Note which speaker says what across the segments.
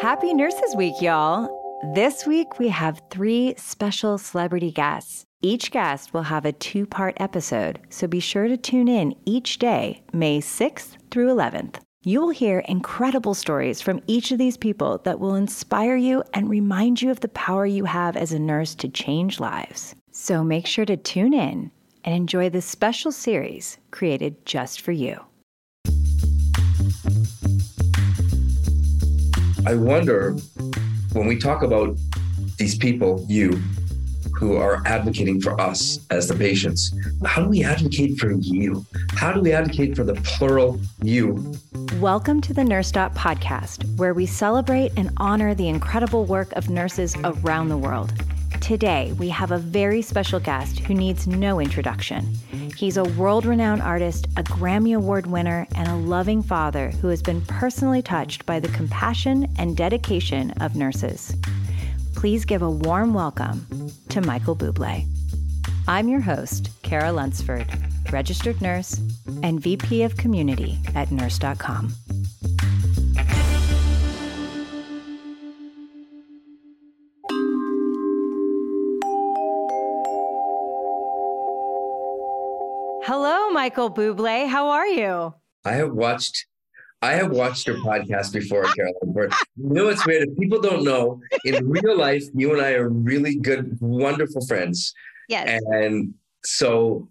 Speaker 1: Happy Nurses Week, y'all. This week we have three special celebrity guests. Each guest will have a two part episode, so be sure to tune in each day, May 6th through 11th. You will hear incredible stories from each of these people that will inspire you and remind you of the power you have as a nurse to change lives. So make sure to tune in and enjoy this special series created just for you.
Speaker 2: I wonder when we talk about these people, you, who are advocating for us as the patients, how do we advocate for you? How do we advocate for the plural you?
Speaker 1: Welcome to the NurseDot podcast, where we celebrate and honor the incredible work of nurses around the world. Today, we have a very special guest who needs no introduction. He's a world renowned artist, a Grammy Award winner, and a loving father who has been personally touched by the compassion and dedication of nurses. Please give a warm welcome to Michael Bublé. I'm your host, Cara Lunsford, registered nurse and VP of Community at nurse.com. Michael Bublé. How are you?
Speaker 2: I have watched I have watched your podcast before, Carolyn. But you know what's weird? If people don't know, in real life, you and I are really good, wonderful friends.
Speaker 1: Yes.
Speaker 2: And so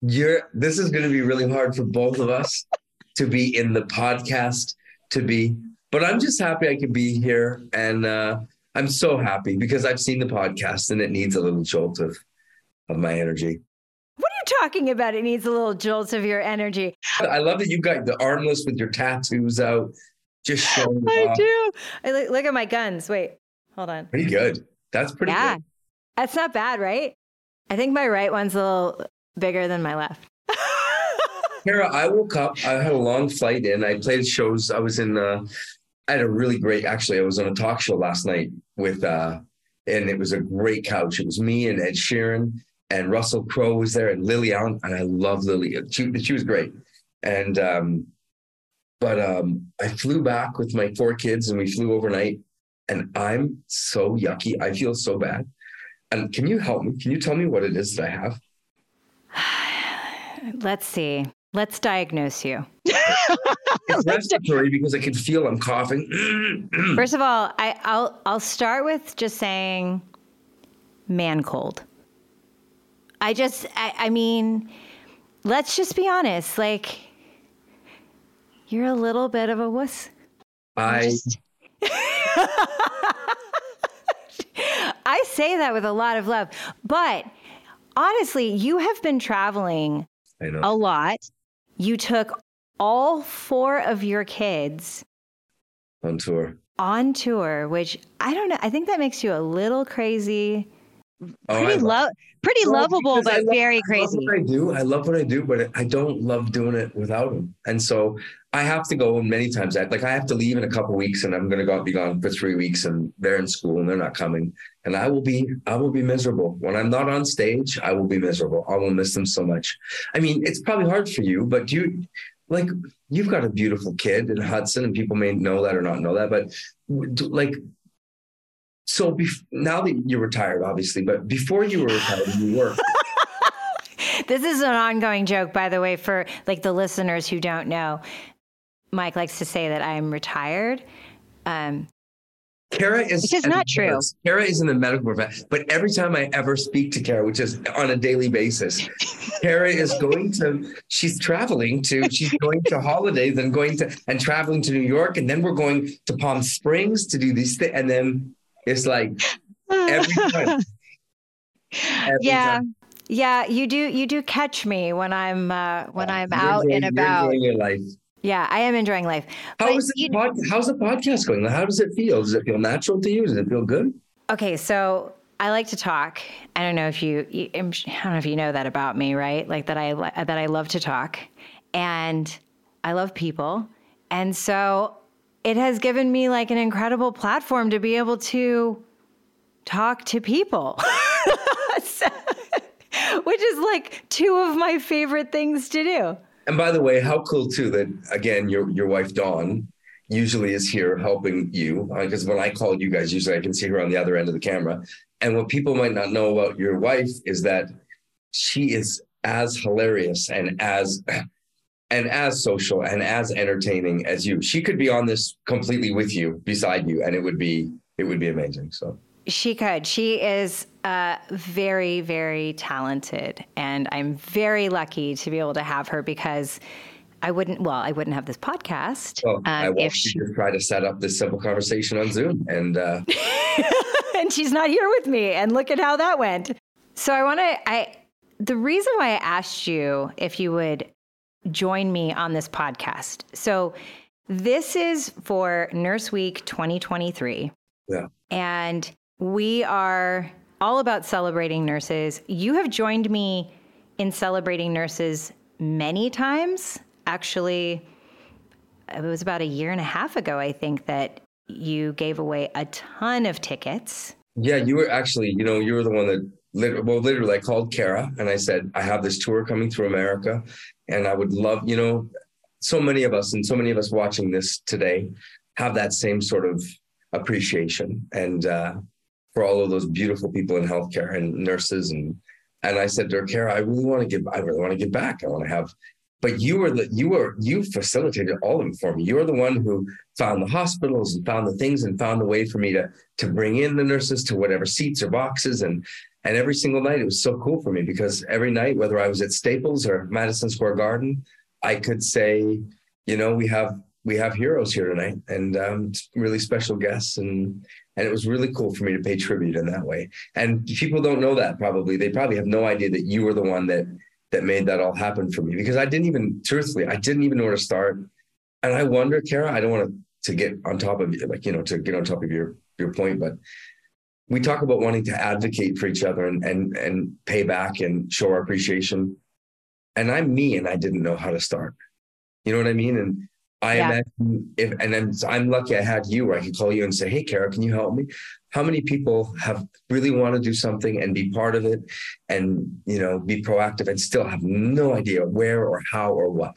Speaker 2: you're this is gonna be really hard for both of us to be in the podcast, to be, but I'm just happy I could be here. And uh, I'm so happy because I've seen the podcast and it needs a little jolt of of my energy
Speaker 1: talking about it needs a little jolt of your energy.
Speaker 2: I love that you got the armless with your tattoos out, just showing.
Speaker 1: I off. do. I look, look, at my guns. Wait, hold on.
Speaker 2: Pretty good. That's pretty yeah. good.
Speaker 1: That's not bad, right? I think my right one's a little bigger than my left.
Speaker 2: Cara, I woke up. I had a long flight in. I played shows. I was in. Uh, I had a really great. Actually, I was on a talk show last night with, uh, and it was a great couch. It was me and Ed Sheeran and Russell Crowe was there and Lily Allen, and I love Lily. She, she was great. And um, but um, I flew back with my four kids and we flew overnight. And I'm so yucky. I feel so bad. And can you help me? Can you tell me what it is that I have?
Speaker 1: Let's see. Let's diagnose you.
Speaker 2: it's respiratory because I can feel I'm coughing.
Speaker 1: First of all, I, I'll I'll start with just saying man cold. I just, I, I mean, let's just be honest. Like, you're a little bit of a wuss.
Speaker 2: I.
Speaker 1: Just... I say that with a lot of love, but honestly, you have been traveling a lot. You took all four of your kids
Speaker 2: on tour.
Speaker 1: On tour, which I don't know. I think that makes you a little crazy.
Speaker 3: Oh, pretty love, pretty well, lovable, but love, very crazy.
Speaker 2: I, I do. I love what I do, but I don't love doing it without him. And so I have to go many times. I, like I have to leave in a couple weeks, and I'm going to go be gone for three weeks, and they're in school and they're not coming, and I will be I will be miserable when I'm not on stage. I will be miserable. I will miss them so much. I mean, it's probably hard for you, but you like you've got a beautiful kid in Hudson, and people may know that or not know that, but like so bef- now that you're retired, obviously, but before you were retired, you worked.
Speaker 1: this is an ongoing joke, by the way, for like the listeners who don't know. Mike likes to say that I'm retired. Um,
Speaker 2: Cara is
Speaker 3: which is not true.
Speaker 2: Cara is in the medical profession, but every time I ever speak to Cara, which is on a daily basis, Cara is going to. She's traveling to. She's going to holidays and going to and traveling to New York, and then we're going to Palm Springs to do these things, and then it's like every time.
Speaker 1: Every yeah. Time. Yeah, you do you do catch me when I'm uh, when I'm you're out
Speaker 2: enjoying,
Speaker 1: and about.
Speaker 2: your life.
Speaker 1: Yeah, I am enjoying life.
Speaker 2: How is the pod, how's the podcast going? How does it feel? Does it feel natural to you? Does it feel good?
Speaker 1: Okay, so I like to talk. I don't know if you, I don't know if you know that about me, right? Like that I that I love to talk, and I love people, and so it has given me like an incredible platform to be able to talk to people. so, which is like two of my favorite things to do.
Speaker 2: And by the way, how cool too that again your your wife Dawn usually is here helping you because when I call you guys, usually I can see her on the other end of the camera. And what people might not know about your wife is that she is as hilarious and as and as social and as entertaining as you. She could be on this completely with you, beside you, and it would be it would be amazing. So
Speaker 1: she could. She is uh, very, very talented, and I'm very lucky to be able to have her because I wouldn't. Well, I wouldn't have this podcast
Speaker 2: well, um, I if she just try to set up this simple conversation on Zoom, and uh...
Speaker 1: and she's not here with me. And look at how that went. So I want to. I the reason why I asked you if you would join me on this podcast. So this is for Nurse Week 2023.
Speaker 2: Yeah.
Speaker 1: And we are all about celebrating nurses. You have joined me in celebrating nurses many times. Actually, it was about a year and a half ago, I think, that you gave away a ton of tickets.
Speaker 2: Yeah, you were actually, you know, you were the one that well, literally, I called Kara and I said, I have this tour coming through America, and I would love, you know, so many of us and so many of us watching this today have that same sort of appreciation and uh, for all of those beautiful people in healthcare and nurses and and I said to her, Cara, I really want to give, I really want to give back. I want to have but you were the you were you facilitated all of it for me. You were the one who found the hospitals and found the things and found a way for me to to bring in the nurses to whatever seats or boxes and and every single night it was so cool for me because every night, whether I was at Staples or Madison Square Garden, I could say, you know, we have we have heroes here tonight and um, really special guests and and it was really cool for me to pay tribute in that way. And people don't know that probably. They probably have no idea that you were the one that that made that all happen for me because I didn't even, truthfully, I didn't even know where to start. And I wonder, Cara, I don't want to, to get on top of you, like, you know, to get on top of your, your point, but we talk about wanting to advocate for each other and, and, and pay back and show our appreciation. And I'm me and I didn't know how to start. You know what I mean? And I yeah. imagine if, and then I'm lucky I had you where I could call you and say, Hey, Cara, can you help me? How many people have really want to do something and be part of it and, you know, be proactive and still have no idea where or how or what?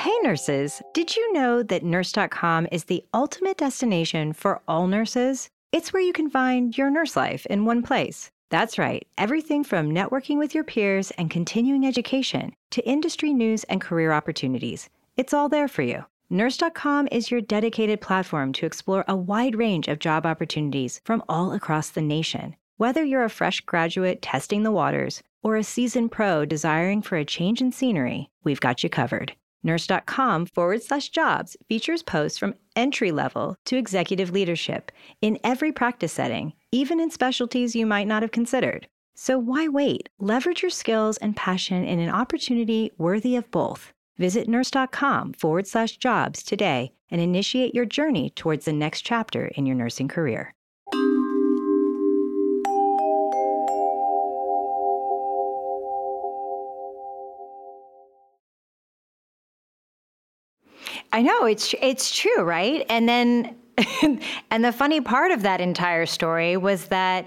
Speaker 1: Hey, nurses, did you know that nurse.com is the ultimate destination for all nurses? It's where you can find your nurse life in one place. That's right, everything from networking with your peers and continuing education to industry news and career opportunities. It's all there for you. Nurse.com is your dedicated platform to explore a wide range of job opportunities from all across the nation. Whether you're a fresh graduate testing the waters or a seasoned pro desiring for a change in scenery, we've got you covered. Nurse.com forward slash jobs features posts from entry level to executive leadership in every practice setting, even in specialties you might not have considered. So why wait? Leverage your skills and passion in an opportunity worthy of both. Visit nurse.com forward slash jobs today and initiate your journey towards the next chapter in your nursing career. I know it's it's true, right? And then and the funny part of that entire story was that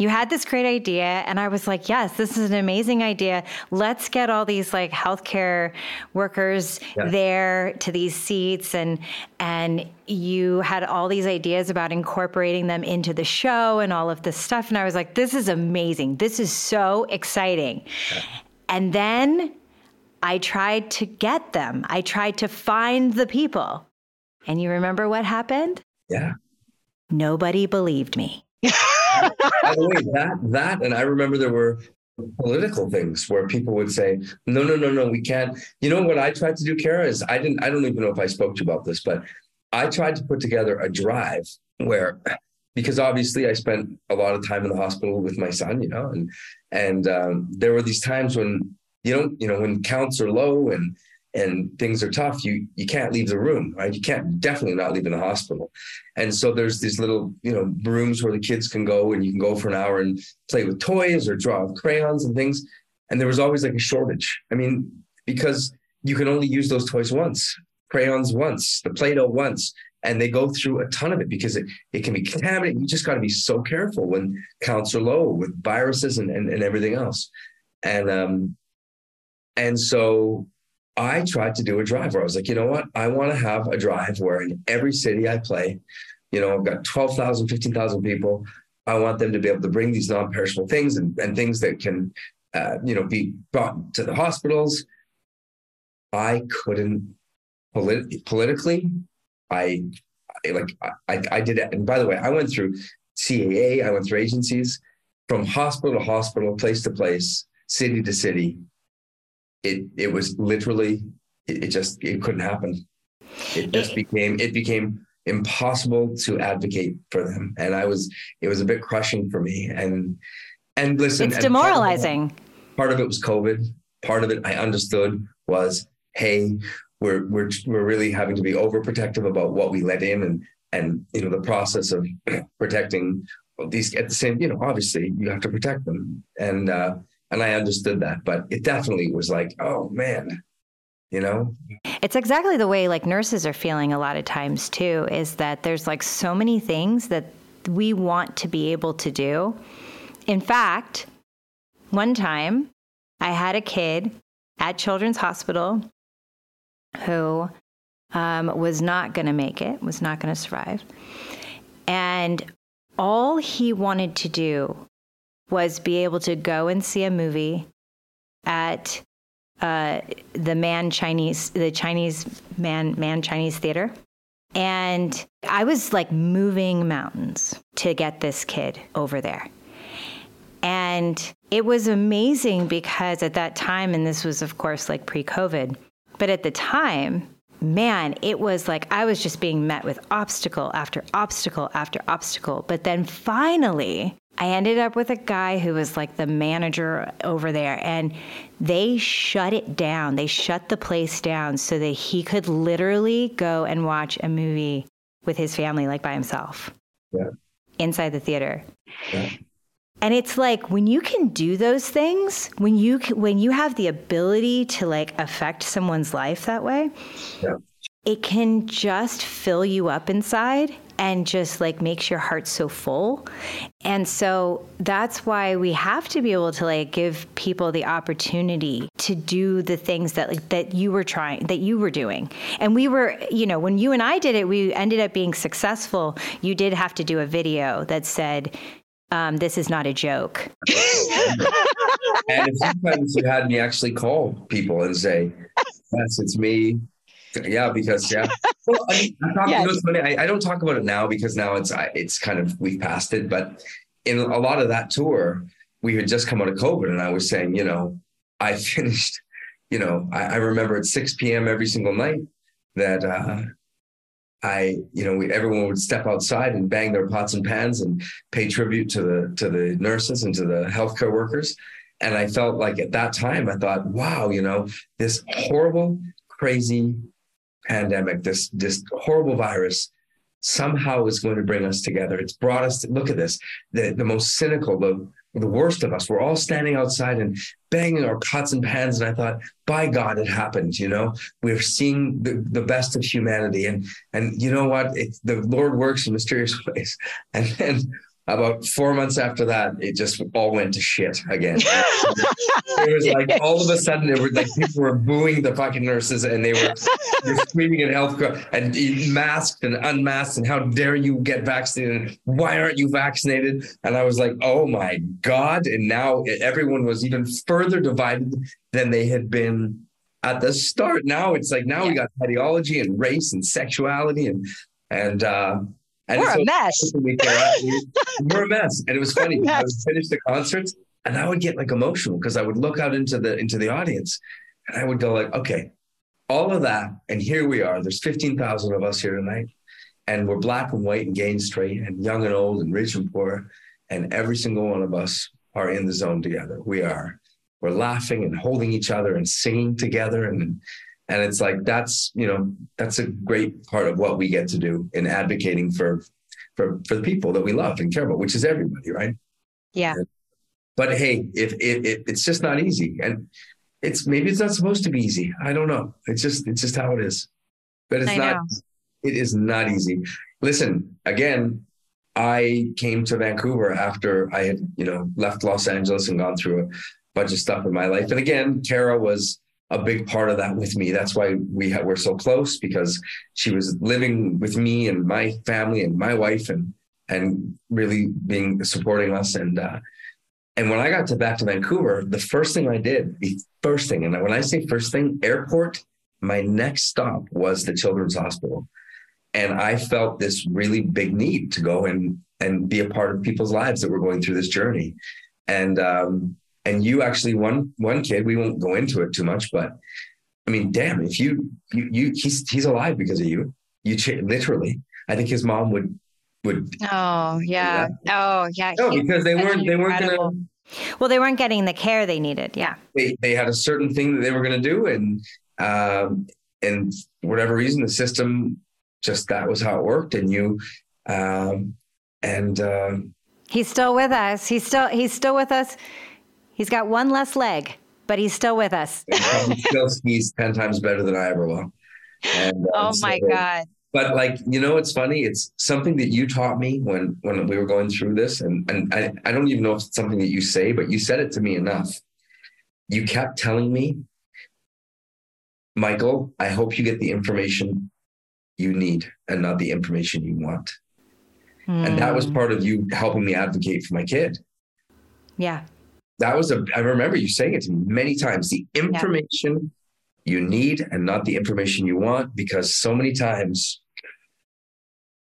Speaker 1: you had this great idea and i was like yes this is an amazing idea let's get all these like healthcare workers yeah. there to these seats and and you had all these ideas about incorporating them into the show and all of this stuff and i was like this is amazing this is so exciting yeah. and then I tried to get them. I tried to find the people. And you remember what happened?
Speaker 2: Yeah.
Speaker 1: Nobody believed me.
Speaker 2: By the way, that that and I remember there were political things where people would say, "No, no, no, no, we can't." You know what I tried to do, Cara? Is I didn't. I don't even know if I spoke to you about this, but I tried to put together a drive where, because obviously I spent a lot of time in the hospital with my son, you know, and and um, there were these times when you don't, you know, when counts are low and and things are tough, you you can't leave the room, right? You can't definitely not leave in the hospital. And so there's these little, you know, rooms where the kids can go and you can go for an hour and play with toys or draw with crayons and things. And there was always like a shortage. I mean, because you can only use those toys once, crayons once, the Play-Doh once. And they go through a ton of it because it, it can be contaminated. You just got to be so careful when counts are low with viruses and, and, and everything else. And um, and so I tried to do a drive where I was like, you know what? I want to have a drive where in every city I play, you know, I've got 12,000, 15,000 people. I want them to be able to bring these non-perishable things and, and things that can, uh, you know, be brought to the hospitals. I couldn't polit- politically. I, I like I, I did it. And by the way, I went through CAA. I went through agencies from hospital to hospital, place to place, city to city. It it was literally it, it just it couldn't happen. It just became it became impossible to advocate for them. And I was, it was a bit crushing for me. And, and listen,
Speaker 1: it's demoralizing.
Speaker 2: Part of, it, part of it was COVID. Part of it I understood was, hey, we're, we're, we're really having to be overprotective about what we let in and, and, you know, the process of protecting these at the same, you know, obviously you have to protect them. And, uh, and I understood that, but it definitely was like, oh man, you know?
Speaker 1: It's exactly the way like nurses are feeling a lot of times too is that there's like so many things that we want to be able to do. In fact one time i had a kid at children's hospital who um, was not going to make it was not going to survive. And all he wanted to do was be able to go and see a movie at uh, the Mann Chinese, the Chinese man, Mann Chinese theater. And I was like moving mountains to get this kid over there. And it was amazing because at that time, and this was, of course, like pre COVID, but at the time, man, it was like I was just being met with obstacle after obstacle after obstacle. But then finally, I ended up with a guy who was like the manager over there, and they shut it down. They shut the place down so that he could literally go and watch a movie with his family, like by himself,
Speaker 2: yeah.
Speaker 1: inside the theater. Yeah. And it's like when you can do those things, when you can, when you have the ability to like affect someone's life that way, yeah. it can just fill you up inside and just like makes your heart so full. And so that's why we have to be able to like give people the opportunity to do the things that like that you were trying that you were doing. And we were, you know, when you and I did it, we ended up being successful. You did have to do a video that said um, this is not a joke.
Speaker 2: and sometimes you had me actually call people and say, yes, it's me. Yeah, because yeah. Well, I, mean, I, talk, yes. you know, I, I, don't talk about it now because now it's it's kind of we've passed it. But in a lot of that tour, we had just come out of COVID, and I was saying, you know, I finished. You know, I, I remember at 6 p.m. every single night that uh, I, you know, we, everyone would step outside and bang their pots and pans and pay tribute to the to the nurses and to the healthcare workers. And I felt like at that time, I thought, wow, you know, this horrible, crazy pandemic, this this horrible virus somehow is going to bring us together. It's brought us to look at this. The the most cynical, the the worst of us. We're all standing outside and banging our pots and pans. And I thought, by God, it happened. You know, we're seeing the, the best of humanity. And and you know what? The Lord works in mysterious ways. And then about four months after that, it just all went to shit again. it was like all of a sudden, it was like people were booing the fucking nurses and they were, they were screaming at health and masked and unmasked and how dare you get vaccinated? Why aren't you vaccinated? And I was like, oh my God. And now everyone was even further divided than they had been at the start. Now it's like, now yeah. we got ideology and race and sexuality and, and, uh,
Speaker 3: and we're a mess.
Speaker 2: we're a mess. And it was funny. I would finish the concerts and I would get like emotional because I would look out into the into the audience and I would go like, okay, all of that, and here we are. There's 15,000 of us here tonight, and we're black and white and gay and straight and young and old and rich and poor, and every single one of us are in the zone together. We are. We're laughing and holding each other and singing together and and it's like that's you know that's a great part of what we get to do in advocating for for for the people that we love and care about which is everybody right?
Speaker 1: Yeah.
Speaker 2: But hey if it, it, it's just not easy. And it's maybe it's not supposed to be easy. I don't know. It's just it's just how it is. But it's I not know. it is not easy. Listen again i came to vancouver after i had you know left los angeles and gone through a bunch of stuff in my life. And again, Cara was a big part of that with me. That's why we ha- we're so close because she was living with me and my family and my wife and and really being supporting us. And uh, and when I got to back to Vancouver, the first thing I did, the first thing, and when I say first thing, airport, my next stop was the Children's Hospital, and I felt this really big need to go and and be a part of people's lives that were going through this journey, and um, and you actually one one kid we won't go into it too much but i mean damn if you you, you he's he's alive because of you. You ch- literally. I think his mom would would
Speaker 3: oh yeah. Oh yeah.
Speaker 2: No because they weren't they weren't gonna
Speaker 1: well they weren't getting the care they needed yeah.
Speaker 2: They, they had a certain thing that they were going to do and um and whatever reason the system just that was how it worked and you um and um
Speaker 1: he's still with us. He's still he's still with us He's got one less leg, but he's still with us.
Speaker 2: he still skis 10 times better than I ever will.
Speaker 3: And, uh, oh my so, God.
Speaker 2: But like, you know, it's funny. It's something that you taught me when, when we were going through this. And, and I, I don't even know if it's something that you say, but you said it to me enough. You kept telling me, Michael, I hope you get the information you need and not the information you want. And that was hmm. part of you helping me advocate for my kid.
Speaker 1: Yeah
Speaker 2: that was a i remember you saying it to me many times the information yeah. you need and not the information you want because so many times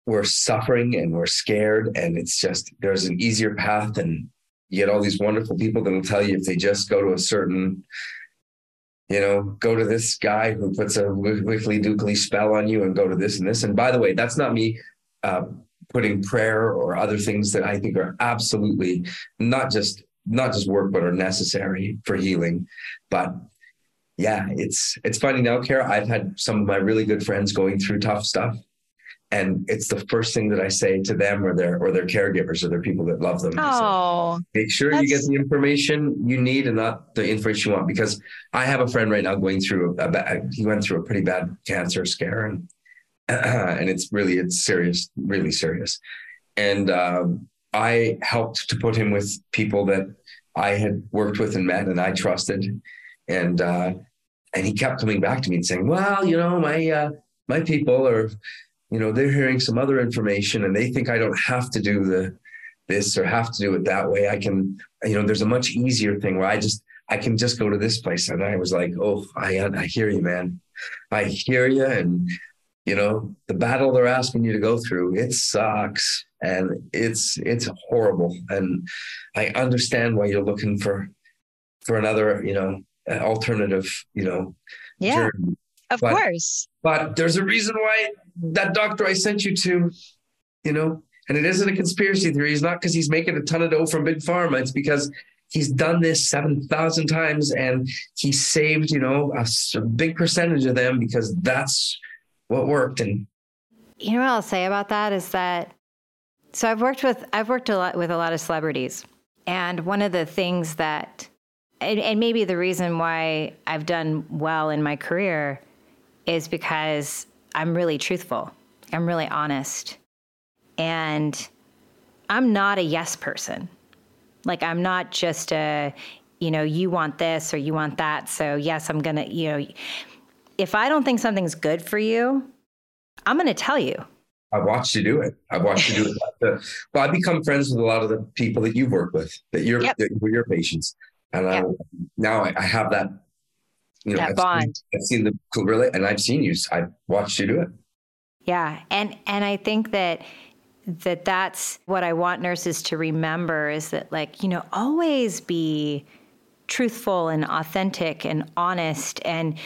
Speaker 2: we're suffering and we're scared and it's just there's an easier path and you get all these wonderful people that will tell you if they just go to a certain you know go to this guy who puts a wickly dookly spell on you and go to this and this and by the way that's not me uh, putting prayer or other things that i think are absolutely not just not just work, but are necessary for healing. But yeah, it's it's funny now, Cara. I've had some of my really good friends going through tough stuff. And it's the first thing that I say to them or their or their caregivers or their people that love them.
Speaker 3: Oh,
Speaker 2: make sure you get the information you need and not the information you want. Because I have a friend right now going through a, a he went through a pretty bad cancer scare and and it's really it's serious, really serious. And um, I helped to put him with people that I had worked with and met and I trusted. And uh, and he kept coming back to me and saying, Well, you know, my uh, my people are, you know, they're hearing some other information and they think I don't have to do the this or have to do it that way. I can, you know, there's a much easier thing where I just I can just go to this place. And I was like, Oh, I I hear you, man. I hear you. And you know, the battle they're asking you to go through, it sucks and it's it's horrible. And I understand why you're looking for for another, you know, alternative, you know,
Speaker 3: yeah, journey. of
Speaker 2: but,
Speaker 3: course.
Speaker 2: But there's a reason why that doctor I sent you to, you know, and it isn't a conspiracy theory. It's not because he's making a ton of dough from big pharma. It's because he's done this 7,000 times and he saved, you know, a, a, big percentage of them because that's what worked and
Speaker 1: you know what I'll say about that is that so I've worked with I've worked a lot with a lot of celebrities and one of the things that and, and maybe the reason why I've done well in my career is because I'm really truthful. I'm really honest. And I'm not a yes person. Like I'm not just a you know, you want this or you want that, so yes, I'm going to, you know, if I don't think something's good for you, I'm going to tell you.
Speaker 2: I've watched you do it. I've watched you do it. Well, I've become friends with a lot of the people that you've worked with, that you're, yep. that were your patients. And yep. I, now I, I, have that,
Speaker 3: you know, that I've bond.
Speaker 2: Seen, I've seen the really, and I've seen you. I've watched you do it.
Speaker 1: Yeah, and and I think that that that's what I want nurses to remember is that like you know always be truthful and authentic and honest and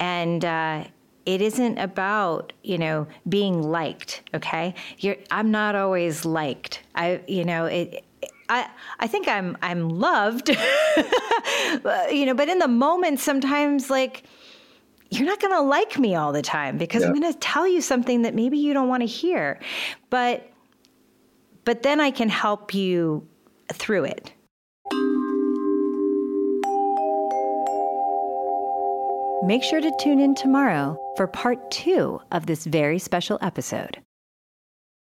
Speaker 1: and uh, it isn't about you know being liked okay You're, i'm not always liked i you know it I, I think I'm I'm loved, you know. But in the moment, sometimes like you're not going to like me all the time because yeah. I'm going to tell you something that maybe you don't want to hear. But but then I can help you through it. Make sure to tune in tomorrow for part two of this very special episode.